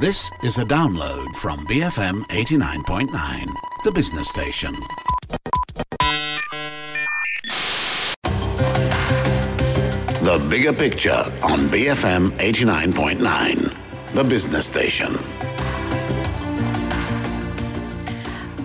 This is a download from BFM 89.9, the business station. The bigger picture on BFM 89.9, the business station.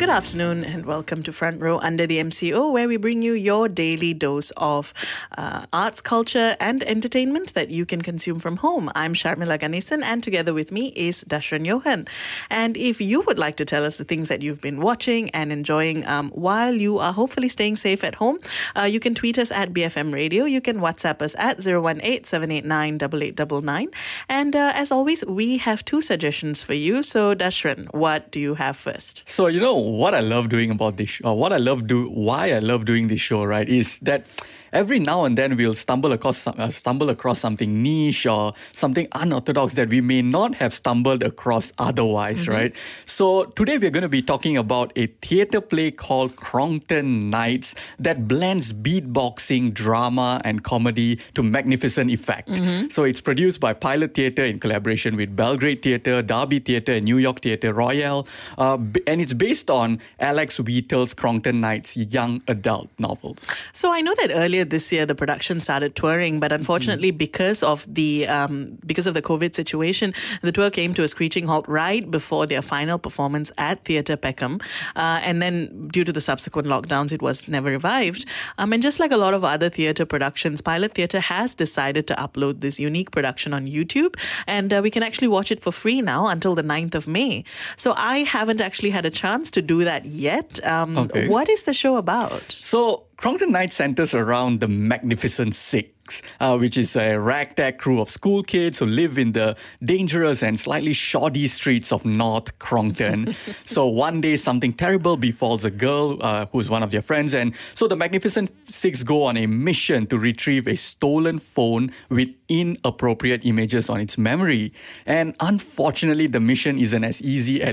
Good afternoon and welcome to Front Row Under the MCO, where we bring you your daily dose of uh, arts, culture, and entertainment that you can consume from home. I'm Sharmila Ganesan, and together with me is Dashran Johan. And if you would like to tell us the things that you've been watching and enjoying um, while you are hopefully staying safe at home, uh, you can tweet us at BFM Radio. You can WhatsApp us at 018 789 8899. And uh, as always, we have two suggestions for you. So, Dashran, what do you have first? So you know what I love doing about this, or what I love do, why I love doing this show, right? Is that every now and then we'll stumble across uh, stumble across something niche or something unorthodox that we may not have stumbled across otherwise, right? So today we're going to be talking about a theatre play called Crongton Knights that blends beatboxing, drama, and comedy to magnificent effect. So it's produced by Pilot Theatre in collaboration with Belgrade Theatre, Derby Theatre, and New York Theatre Royal, uh, and it's based on Alex Wheatle's Crongton Knights young adult novels. So I know that earlier this year the production started touring, but unfortunately because of the um, because of the COVID situation, the tour came to a screeching halt right before their final performance at Theatre Peckham, uh, and then due to the subsequent lockdowns, it was never revived. Um, and just like a lot of other theatre productions, Pilot Theatre has decided to upload this unique production on YouTube, and uh, we can actually watch it for free now until the 9th of May. So I haven't actually had a chance to do that yet. Um, Okay. What is the show about? So, Crongton Knight centers around the Magnificent Six, uh, which is a ragtag crew of school kids who live in the dangerous and slightly shoddy streets of North Crongton. so, one day something terrible befalls a girl uh, who's one of their friends, and so the Magnificent Six go on a mission to retrieve a stolen phone with inappropriate images on its memory. And unfortunately, the mission isn't as easy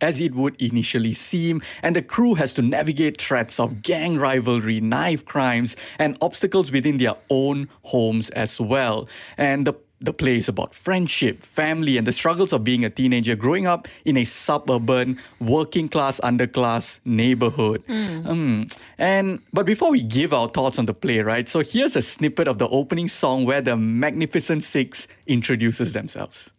as it would initially seem, and the crew has to navigate threats of gang rivalry, knife crimes, and obstacles within their own homes as well. And the the play is about friendship, family, and the struggles of being a teenager growing up in a suburban, working class, underclass neighborhood. Um, and but before we give our thoughts on the play, right? So here's a snippet of the opening song where the Magnificent Six introduces themselves.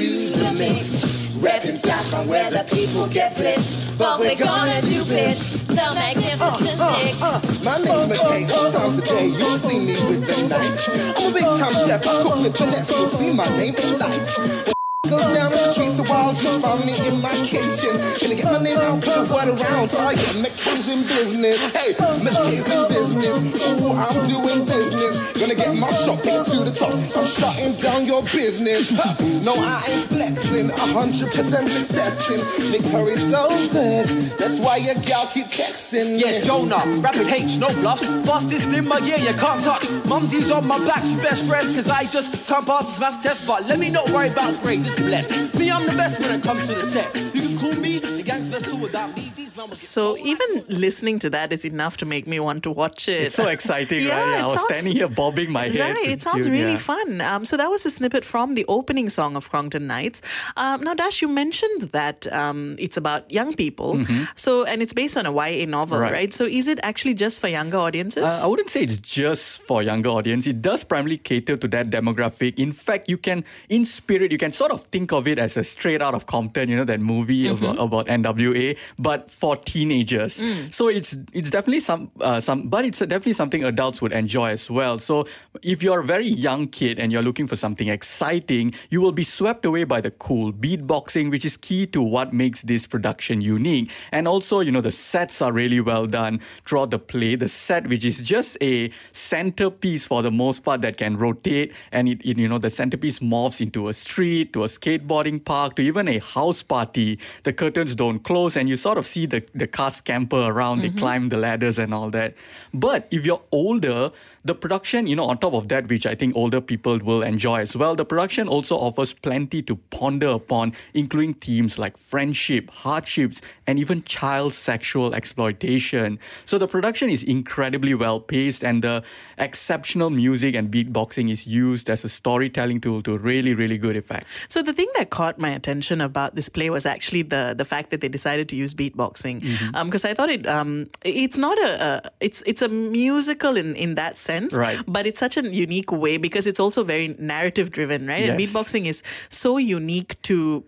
To the mix. Repping South from where the people get bliss. But we're gonna do bliss. The Magnificent uh, uh, Six. Uh, my name's McKay, two times a day, you'll see me with the Knights. I'm a big time chef, I cook with finesse, you'll see my name in lights. Go down the streets of wild, you'll find me in my kitchen. Gonna get my name out, put the word around. So I get McKay's in business. Hey, McKay's in business. Ooh, I'm doing business. Gonna get my shop, take it to the top. I'm shutting down your business. No, I ain't flexing, 100% successing. Victory's so good, that's why your gal keep texting. Yes, Jonah, rapid H, no bluffs. Fastest in my year, you can't touch. Mumsy's on my back, she best friends, cause I just can't pass the math test. But let me not worry about grades, blessed. Me, I'm the best when it comes to the set. You can call me the gang's best tool without me. These numbers get So even listening to that is enough to make me want to watch it. It's so exciting, Yeah, right? it I was sounds- standing here bobbing my head. Right, it sounds tune, really yeah. fun. Um, so that was a snippet from the opening song of Crongton Knights. Um, now, Dash, you mentioned that um, it's about young people. So, and it's based on a YA novel, Mm-hmm. Right. right? So, is it actually just for younger audiences? Uh, I wouldn't say it's just for younger audience. It does primarily cater to that demographic. In fact, you can, in spirit, you can sort of think of it as a straight out of Compton, you know, that movie about, about NWA. But for for teenagers. So it's it's definitely some uh, some, but it's definitely something adults would enjoy as well. So if you're a very young kid and you're looking for something exciting, you will be swept away by the cool beatboxing, which is key to what makes this production unique. And also, you know, the sets are really well done throughout the play. The set, which is just a centerpiece for the most part that can rotate, and it, it you know the centerpiece morphs into a street, to a skateboarding park, to even a house party. The curtains don't close, and you sort of see the the cast scamper around. They mm-hmm. climb the ladders and all that. But if you're older, the production, you know, on top of that, which I think older people will enjoy as well, the production also offers plenty to ponder upon, including themes like friendship, hardships, and even child sexual exploitation. So the production is incredibly well paced, and the exceptional music and beatboxing is used as a storytelling tool to really, really good effect. So the thing that caught my attention about this play was actually the the fact that they decided to use because I thought it um, it's not a, a it's it's a musical in in that sense, Right. But it's such a unique way because it's also very narrative driven, right? And beatboxing is so unique to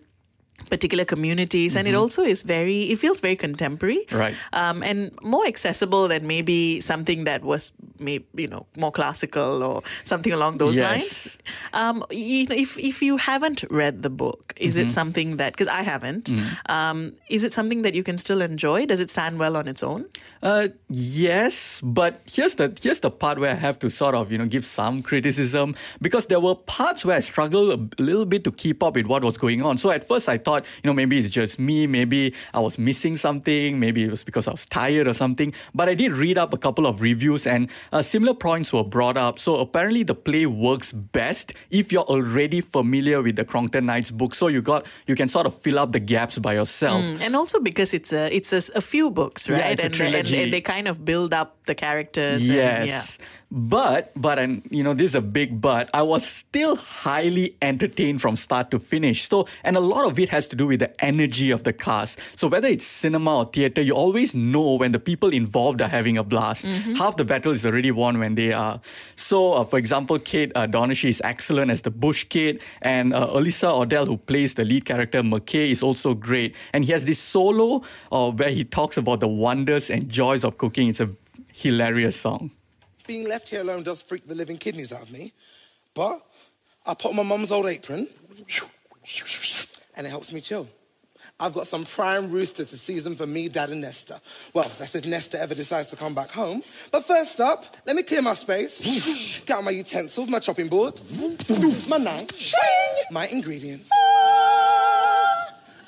particular communities and it also is very it feels very contemporary Mm-hmm. Right. um, and more accessible than maybe something that was maybe you know more classical or something along those Yes. lines um, you know, if if you haven't read the book, is Mm-hmm. it something that because I haven't, um, is it something that you can still enjoy? Does it stand well on its own? Uh, yes, but here's the here's the part where I have to sort of you know give some criticism because there were parts where I struggled a little bit to keep up with what was going on. So at first I thought you know maybe it's just me, maybe I was missing something, maybe it was because I was tired or something. But I did read up a couple of reviews and uh, similar points were brought up. So apparently the play works best if you're already familiar with the Crongton Knights book. So you got you can sort of fill up the gaps by yourself. And also because it's a it's a, a few books, right? Yeah, it's a and, and- and they kind of build up the characters. and- yeah. But, but, and you know, this is a big but, I was still highly entertained from start to finish. So, and a lot of it has to do with the energy of the cast. So, whether it's cinema or theater, you always know when the people involved are having a blast. Half the battle is already won when they are. So, uh, for example, Kate uh, Donaghey is excellent as the Bush Kid, and uh, Alyssa Odell, who plays the lead character McKay, is also great. And he has this solo uh, where he talks about the wonders and joys of cooking. It's a hilarious song. Being left here alone does freak the living kidneys out of me. But I put on my mum's old apron and it helps me chill. I've got some prime rooster to season for me, Dad, and Nesta. Well, that's if Nesta ever decides to come back home. But first up, let me clear my space. Get out my utensils, my chopping board, my knife, my ingredients.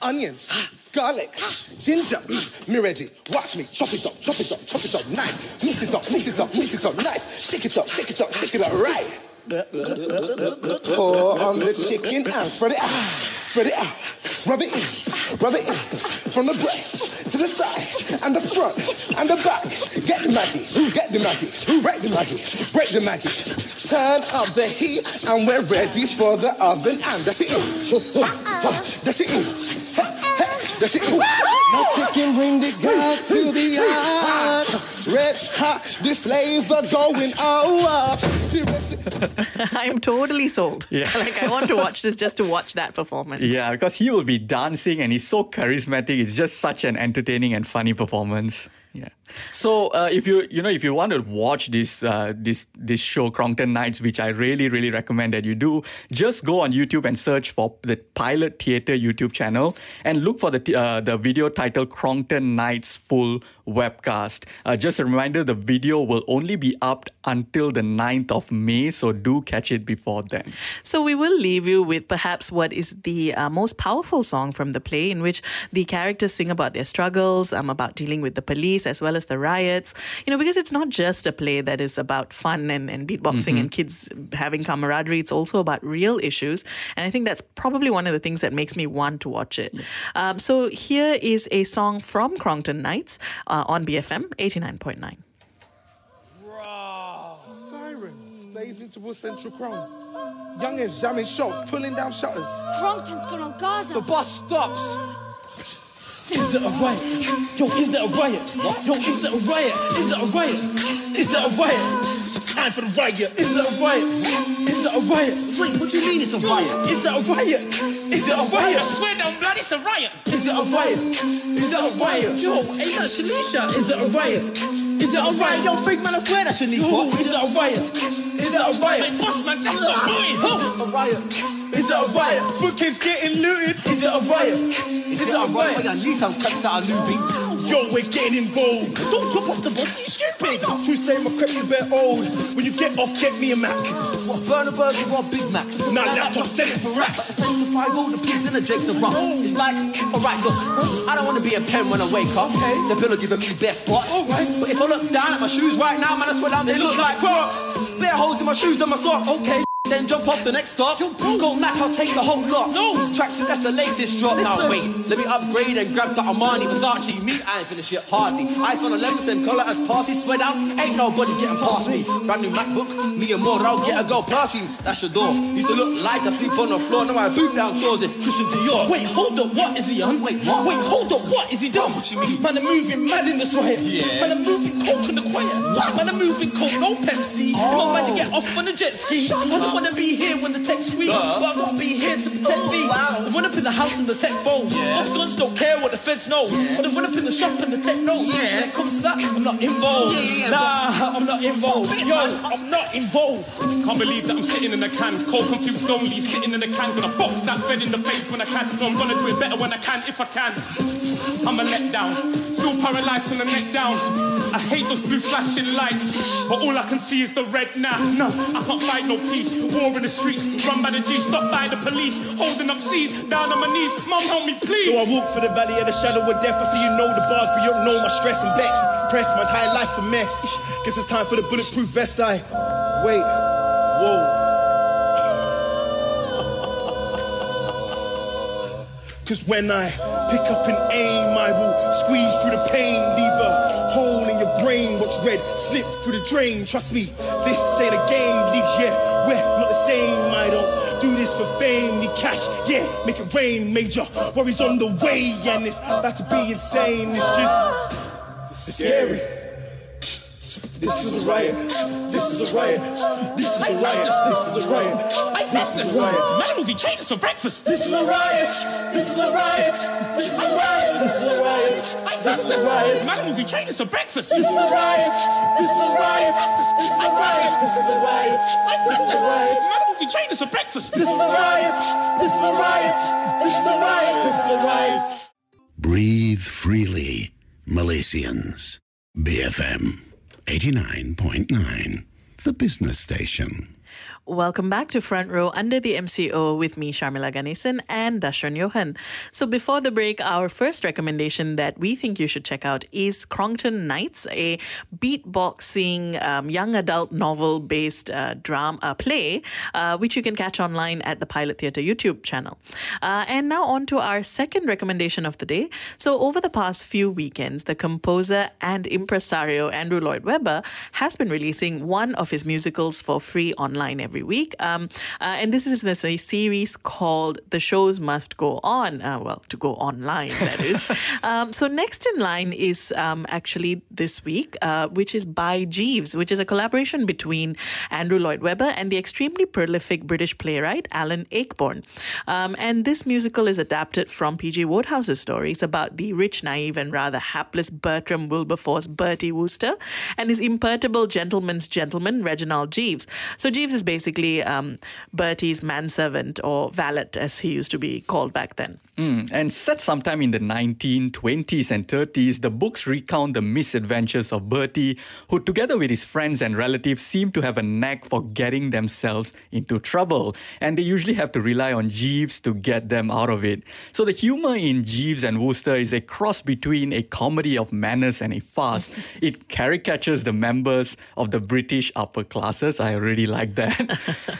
Onions, garlic, ginger, me ready. Watch me, chop it up, chop it up, chop it up, nice. Mix it up, mix it up, mix it up, nice. Shake it up, shake it up, shake it up, right. Pour on the chicken and spread it out, spread it out. Rub it in, rub it in. From the breast to the side and the front and the back. Get the Maggie, get the Maggie, break the Maggie, break the Maggie. Turn up the heat and we're ready for the oven and that's it. That's it. That's it. Now chicken to the flavor going up. I'm totally sold. Yeah. like I want to watch this just to watch that performance. Yeah, because he will be dancing and he's so charismatic. It's just such an entertaining and funny performance. Yeah. So uh, if you you know if you want to watch this uh, this this show Crongton Knights, which I really really recommend that you do, just go on YouTube and search for the Pilot Theatre YouTube channel and look for the uh, the video titled Crongton Knights Full Webcast. Uh, just a reminder, the video will only be up until the 9th of May, so do catch it before then. So we will leave you with perhaps what is the uh, most powerful song from the play, in which the characters sing about their struggles, um, about dealing with the police as well as the riots. You know, because it's not just a play that is about fun and, and beatboxing and kids having camaraderie. It's also about real issues, and I think that's probably one of the things that makes me want to watch it. Um, so here is a song from Crongton Knights uh, Uh, on BFM eighty nine point nine. Sirens blazing towards Central Crown. Youngins jamming shots, pulling down shutters. Crongton's gone on Gaza. The bus stops. Is it a riot? Yo, is it a riot? Yo, is it a riot? Is it a riot? Is it a riot? Time for the riot. Is it a riot? Is it a riot? Wait, what do you mean it's a riot? Is it a riot? Is it a riot? I swear down blood, it's a riot. Is it a riot? Is it a riot? Yo, ain't that Shanisha? Is it a riot? Is it a riot? Yo, big man, I swear that's Shanisha. Yo, is it a riot? Is it a riot? Hey, boss man, that's not doing. A riot. Is it a riot? Bookings getting looted. Is it a riot? Is it a riot? I need some cracks that are newbies. Yo, we're getting involved. Don't drop off the boss, you stupid. True say my crepes a bit old. When you get off, get me a Mac. What, burn a burger or a Big Mac? Nah, laptop, send it for racks. Five all the pigs and the jakes are rough. Oh. It's like, alright, look, I don't want to be a pen when I wake up. The bill will give me best spot. Alright. But if I look down at my shoes right now, man, I swear down, they look like rocks. Bare holes in my shoes and my socks. Okay. Then jump off the next stop. Go Mac, I'll take the whole lot. No. Tracksuit, that's the latest drop. Now wait, let me upgrade and grab the Armani Versace. Me, I ain't finish it hardly. iPhone 11, same color as party. Swear down, ain't nobody getting past me. Brand new MacBook, me and more, I'll get a girl perfume. That's your door. Used to look like I sleep on the floor. Now I boot down doors in Christian Dior. Wait, hold up, what is he on? Wait, what? Wait, hold up, what is he done? What you mean? Man, I'm moving mad in the riot. Yeah. Man, I'm moving coke in the quiet. What? Man, I'm moving coke, no Pepsi. Oh. Man, to get off on the jet ski. Wanna be here when the tech's sweet, but I gotta be here to protect me. I went up in the house and the tech phone. Those guns don't care what the feds know. But I went up in the shop and the tech knows. When it comes to that, I'm not involved. Nah, I'm not involved. Yo, I'm not involved. Can't believe that I'm sitting in the can. Cold, confused, lonely, sitting in the can. Gonna box that bed in the face when I can. So I'm gonna do it better when I can, if I can. I'm a letdown. Still paralyzed from the neck down. I hate those blue flashing lights. But all I can see is the red now. No, I can't find no peace. War in the streets. Run by the G, stopped by the police. Holding up C's, down on my knees. Mom, help me, please. So I walk for the valley of the shadow of death. I see you know the bars, but you don't know my stress and vexed. Press, my entire life's a mess. Guess it's time for the bulletproof vest. I wait. Whoa. Cause when I pick up and aim, I will squeeze through the pain, leave a hole in your brain. Watch red slip through the drain. Trust me, this ain't a game. Leagues, yeah, we're not the same. I don't do this for fame. Need cash, yeah, make it rain. Major worries on the way, and it's about to be insane. It's just it's scary. This is a riot. This is a riot. This is a riot. This is a riot. I missed this. Man, movie changes for breakfast. This is a riot. This is a riot. This is a riot. This is riot. I missed this. Man, movie changes for breakfast. This is riot. This is riot. This is riot. This is riot. I missed this. Man, movie changes for breakfast. This is riot. This is riot. This is riot. This is riot. Breathe freely, Malaysians. BFM 89.9, the business station. Welcome back to Front Row under the MCO with me, Sharmila Ganesan and Dashran Johan. So, before the break, our first recommendation that we think you should check out is Crongton Knights, a beatboxing um, young adult novel based uh, drama uh, play, uh, which you can catch online at the Pilot Theatre YouTube channel. Uh, and now, on to our second recommendation of the day. So, over the past few weekends, the composer and impresario Andrew Lloyd Webber has been releasing one of his musicals for free online every week. Um, uh, and this is a, a series called The Shows Must Go On. Uh, well, to go online, that is. um, so, next in line is um, actually this week, uh, which is by Jeeves, which is a collaboration between Andrew Lloyd Webber and the extremely prolific British playwright Alan Ayckbourn. Um, and this musical is adapted from P.G. Wodehouse's stories about the rich, naive, and rather hapless Bertram Wilberforce Bertie Wooster and his imperturbable gentleman's gentleman, Reginald Jeeves. So, Jeeves is basically um, Bertie's manservant or valet, as he used to be called back then. Mm, and set sometime in the 1920s and 30s, the books recount the misadventures of Bertie, who, together with his friends and relatives, seem to have a knack for getting themselves into trouble. And they usually have to rely on Jeeves to get them out of it. So the humor in Jeeves and Wooster is a cross between a comedy of manners and a farce. it caricatures the members of the British upper classes. I really like that.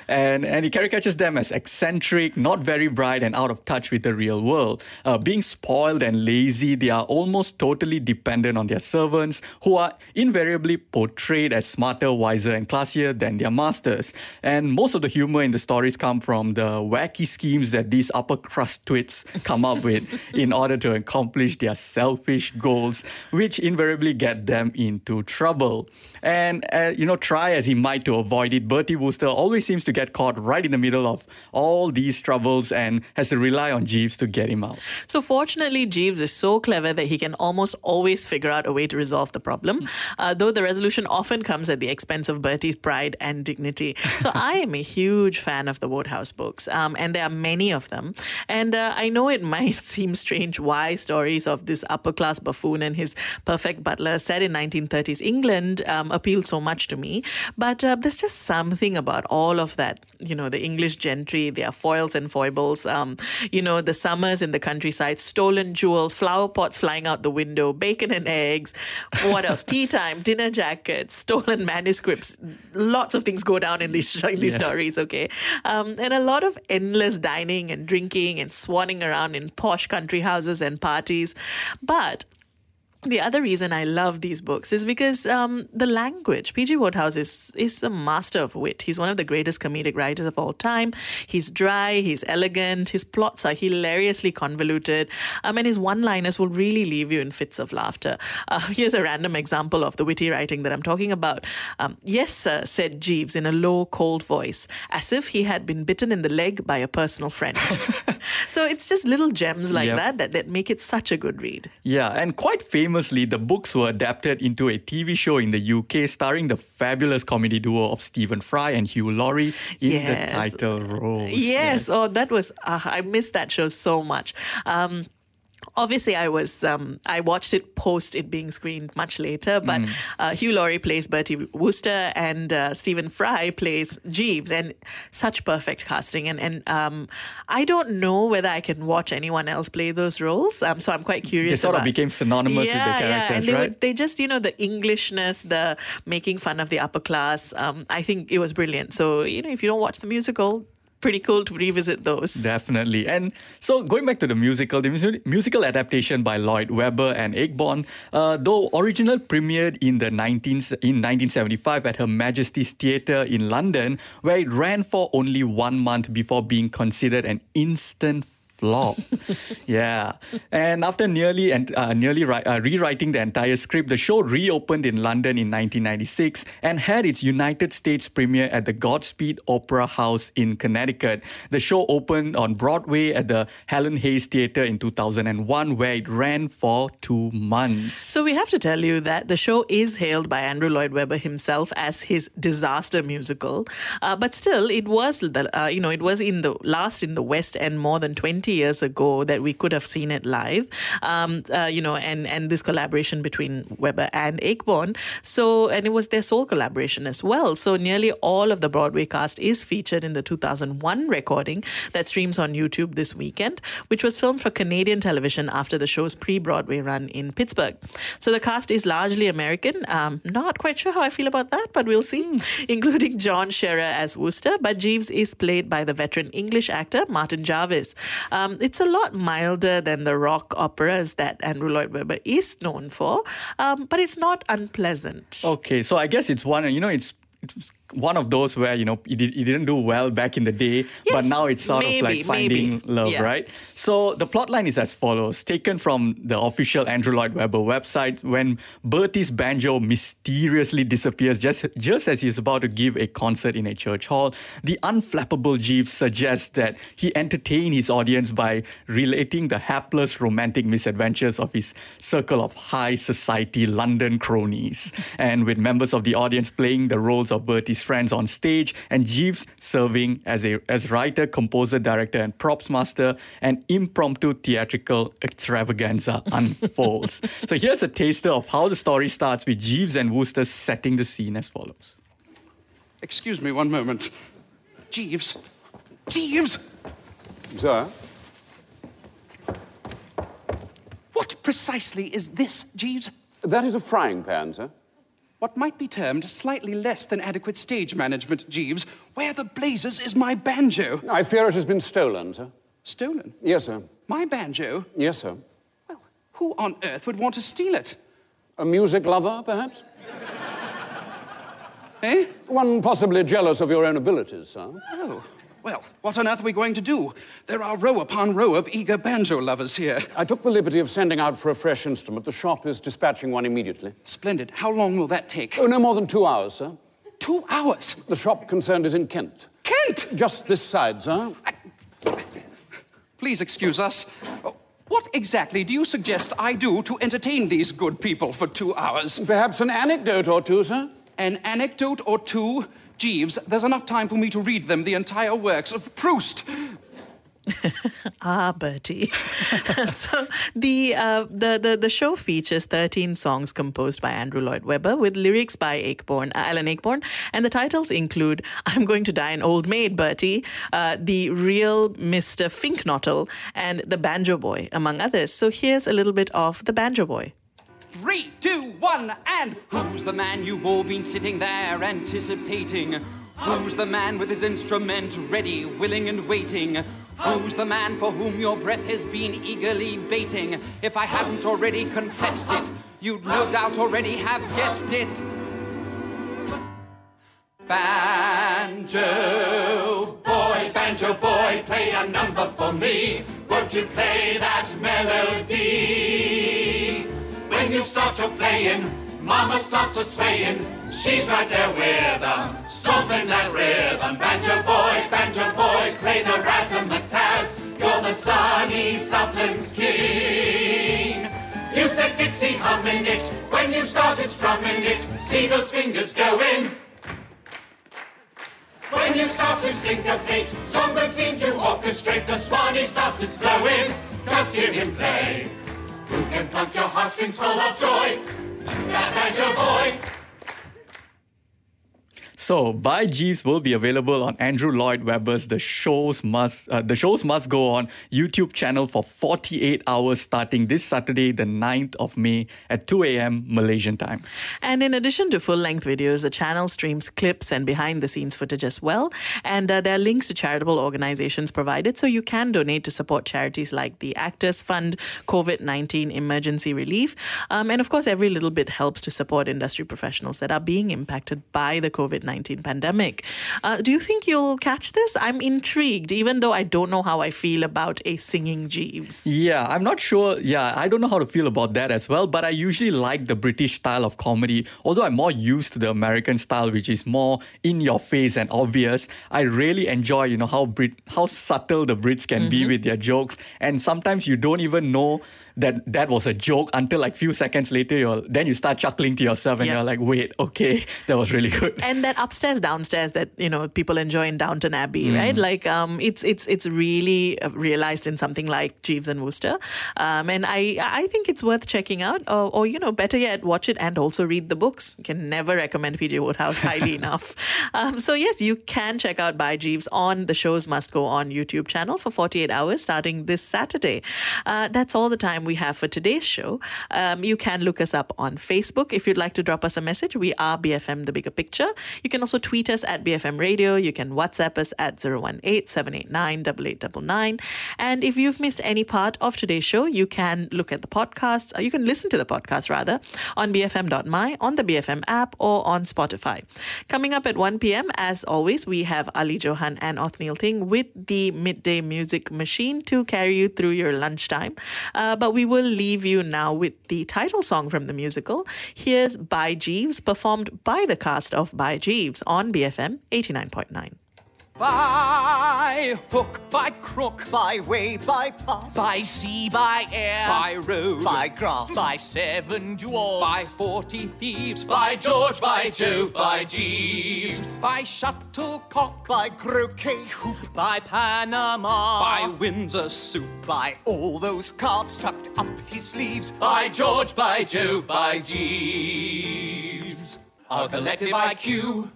and, and it caricatures them as eccentric, not very bright, and out of touch with the real world. Uh, being spoiled and lazy, they are almost totally dependent on their servants, who are invariably portrayed as smarter, wiser, and classier than their masters. And most of the humor in the stories come from the wacky schemes that these upper crust twits come up with in order to accomplish their selfish goals, which invariably get them into trouble. And, uh, you know, try as he might to avoid it, Bertie Wooster always seems to get caught right in the middle of all these troubles and has to rely on Jeeves to get him out. So fortunately, Jeeves is so clever that he can almost always figure out a way to resolve the problem, uh, though the resolution often comes at the expense of Bertie's pride and dignity. So I am a huge fan of the Wodehouse books, um, and there are many of them. And uh, I know it might seem strange why stories of this upper class buffoon and his perfect butler set in 1930s England um, appeal so much to me, but uh, there's just something about all of that. You know, the English gentry, their foils and foibles. Um, you know, the summers in the countryside, stolen jewels, flower pots flying out the window, bacon and eggs. What else? Tea time, dinner jackets, stolen manuscripts. Lots of things go down in these in these Yeah. stories. Okay, um, and a lot of endless dining and drinking and swanning around in posh country houses and parties, but. The other reason I love these books is because um, the language. P.G. Wodehouse is is a master of wit. He's one of the greatest comedic writers of all time. He's dry, he's elegant, his plots are hilariously convoluted, um, and his one-liners will really leave you in fits of laughter. Uh, here's a random example of the witty writing that I'm talking about. Um, yes, sir, said Jeeves in a low, cold voice, as if he had been bitten in the leg by a personal friend. so it's just little gems like Yep. that, that that make it such a good read. Yeah, and quite famously, the books were adapted into a TV show in the UK starring the fabulous comedy duo of Stephen Fry and Hugh Laurie in Yes. the title roles. Yes. Oh, that was. Uh, I missed that show so much. Um, Obviously, I was um, I watched it post it being screened much later. But Mm. uh, Hugh Laurie plays Bertie Wooster, and uh, Stephen Fry plays Jeeves, and such perfect casting. And and um, I don't know whether I can watch anyone else play those roles. Um, so I'm quite curious. They sort of became synonymous with the Yeah, yeah, characters, and they, right? would, they just you know the Englishness, the making fun of the upper class. Um, I think it was brilliant. So you know, if you don't watch the musical, pretty cool to revisit those. Definitely. And so going back to the musical, the musi- musical adaptation by Lloyd Webber and Ayckbourn, uh, though original premiered in the 19, in 1975 at Her Majesty's Theatre in London, where it ran for only one month before being considered an instant flop. yeah. And after nearly and uh, nearly uh, rewriting the entire script, the show reopened in London in 1996 and had its United States premiere at the Goodspeed Opera House in Connecticut. The show opened on Broadway at the Helen Hayes Theatre in 2001, where it ran for two months. So we have to tell you that the show is hailed by Andrew Lloyd Webber himself as his disaster musical, uh, but still, it was the uh, you know it was in the last in the West End more than twenty years ago that we could have seen it live. Um, uh, you know, and and this collaboration between Webber and Ayckbourn. So and it was their sole collaboration as well. So nearly all of the Broadway cast is featured in the 2001 recording that streams on YouTube this weekend, which was filmed for Canadian television after the show's pre-Broadway run in Pittsburgh. So the cast is largely American. Um, not quite sure how I feel about that, but we'll see. Including John Scherer as Wooster, but Jeeves is played by the veteran English actor Martin Jarvis. Um, it's a lot milder than the rock operas that Andrew Lloyd Webber is known for, um, but it's not unpleasant. Okay, so I guess it's one, you know, it's, it's one of those where, you know, it, it didn't do well back in the day, but now it's sort of like finding maybe. love, Yeah. right? So the plot line is as follows taken from the official Andrew Lloyd Webber website when Bertie's banjo mysteriously disappears just, just as he's about to give a concert in a church hall. The unflappable Jeeves suggests that he entertain his audience by relating the hapless romantic misadventures of his circle of high society London cronies, and with members of the audience playing the roles of Bertie's friends on stage, and Jeeves serving as a as writer, composer, director, and props master, an impromptu theatrical extravaganza unfolds. so here's a taster of how the story starts with Jeeves and Wooster setting the scene as follows. Excuse me one moment. Jeeves. Jeeves! Sir? What precisely is this, Jeeves? That is a frying pan, sir. What might be termed slightly less than adequate stage management, Jeeves. Where the blazes is my banjo? I fear it has been stolen, sir. Stolen? Yes, sir. My banjo? Yes, sir. Well, who on earth would want to steal it? A music lover, perhaps? Eh? One possibly jealous of your own abilities, sir. Oh, well, what on earth are we going to do? There are row upon row of eager banjo lovers here. I took the liberty of sending out for a fresh instrument. The shop is dispatching one immediately. Splendid. How long will that take? Oh, no more than two hours, sir. Two hours. The shop concerned is in Kent. Kent! Just this side, sir. please excuse us. Oh, What exactly do you suggest I do to entertain these good people for two hours? Perhaps an anecdote or two, sir? An anecdote or two? Jeeves, there's enough time for me to read them the entire works of Proust. Ah, Bertie. so the, uh, the the the show features 13 songs composed by Andrew Lloyd Webber with lyrics by Ayckbourn, uh, Alan Ayckbourn, and the titles include "I'm Going to Die an Old Maid," Bertie, uh, "The Real Mr. Finknottle," and "The Banjo Boy," among others. So here's a little bit of "The Banjo Boy." Three, two, one, and who's the man you've all been sitting there anticipating? Who's the man with his instrument ready, willing, and waiting? Who's the man for whom your breath has been eagerly baiting? If I hadn't already confessed it, you'd no doubt already have guessed it. Banjo boy, banjo boy, play a number for me. Won't you play that melody? You start your playing, Mama starts a swaying. She's right there with them, stomping that rhythm. Banjo boy, banjo boy, play the razzmatazz. You're the sunny Southland's king. You said Dixie humming it when you started strumming it. See those fingers going. When you start to syncopate, songbirds seem to orchestrate. The swanee stops its blowing. Just hear him play. Who can plunk your heartstrings full of joy? That's Banjo Boy. So, By Jeeves will be available on Andrew Lloyd Webber's The Shows Must uh, The Shows Must Go On YouTube channel for 48 hours starting this Saturday, the 9th of May at 2 a.m. Malaysian time. And in addition to full length videos, the channel streams clips and behind the scenes footage as well. And uh, there are links to charitable organizations provided, so you can donate to support charities like the Actors Fund, COVID 19 Emergency Relief. Um, and of course, every little bit helps to support industry professionals that are being impacted by the COVID 19 pandemic. Uh, do you think you'll catch this? I'm intrigued, even though I don't know how I feel about a singing Jeeves. Yeah, I'm not sure. Yeah, I don't know how to feel about that as well, but I usually like the British style of comedy. Although I'm more used to the American style, which is more in your face and obvious. I really enjoy, you know, how Brit how subtle the Brits can be with their jokes. And sometimes you don't even know that that was a joke until like few seconds later you're then you start chuckling to yourself and Yeah. you're like, wait, okay, that was really good. and that upstairs downstairs that you know people enjoy in Downton Abbey, right? Like um, it's it's it's really uh, realized in something like Jeeves and Wooster, um, and I I think it's worth checking out, or, or you know better yet, watch it and also read the books. Can never recommend P.G. Wodehouse highly enough. Um, so yes, you can check out By Jeeves on the shows must go on YouTube channel for 48 hours starting this Saturday. Uh, that's all the time we have for today's show. Um, you can look us up on Facebook if you'd like to drop us a message. We are BFM The Bigger Picture. You can also tweet us at BFM Radio. You can WhatsApp us at 018 789 8899. And if you've missed any part of today's show, you can look at the podcast, you can listen to the podcast rather, on BFM.my, on the BFM app, or on Spotify. Coming up at 1 p.m., as always, we have Ali Johan and Othniel Ting with the midday music machine to carry you through your lunchtime. Uh, but we will leave you now with the title song from the musical. Here's By Jeeves, performed by the cast of By Jeeves on BFM 89.9. By hook, by crook, By way, by pass, By sea, by air, by road, by grass, by seven dwarfs, by forty thieves, by George, by Jove, by Jeeves, by shuttlecock, by croquet hoop, by Panama, by Windsor soup, by all those cards tucked up his sleeves, by George, by Jove, by Jeeves. Our collective IQ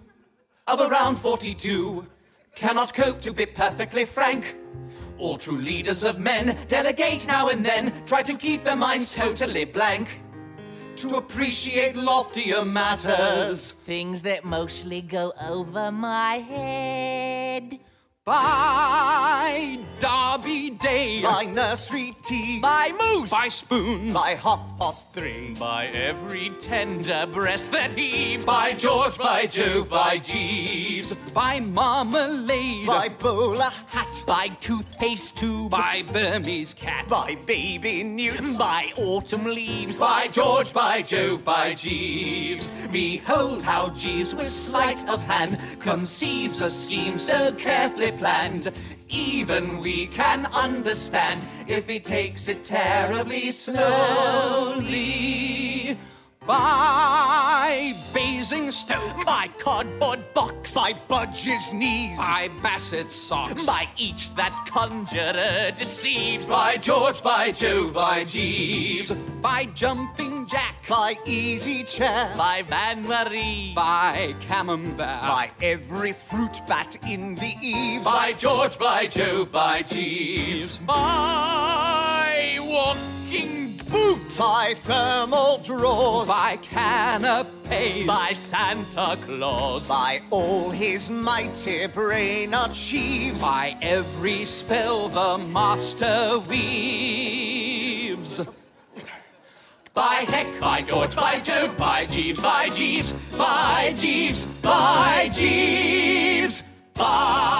of around 42 cannot cope to be perfectly frank. All true leaders of men delegate now and then, try to keep their minds totally blank. To appreciate loftier matters. things that mostly go over my head. By Derby Day. by nursery tea, By moose, By spoons. by half past three, by every tender breast that heaves, By George, by Jove, by Jeeves. By marmalade. by bowler hat, by toothpaste tube, By Burmese cat. by baby newts, by autumn leaves, By George, by Jove, by Jeeves. Behold how Jeeves with sleight of hand conceives a scheme so carefully carefully planned. Even we can understand if he takes it terribly slowly. By Basingstoke, by cardboard box, by Budge's knees, by Bassett's socks, by each that conjurer deceives, by George, by Jove, by Jeeves, by Jumping Jack, by Easy Chair, by Van Marie, by Camembert, by every fruit bat in the eaves, by George, by Jove, by Jeeves, by Walking by thermal drawers, by canapes, by Santa Claus, by all his mighty brain achieves, by every spell the master weaves. By Heck, by George, by Jove, by Jeeves, by Jeeves, by Jeeves, by Jeeves, by Jeeves.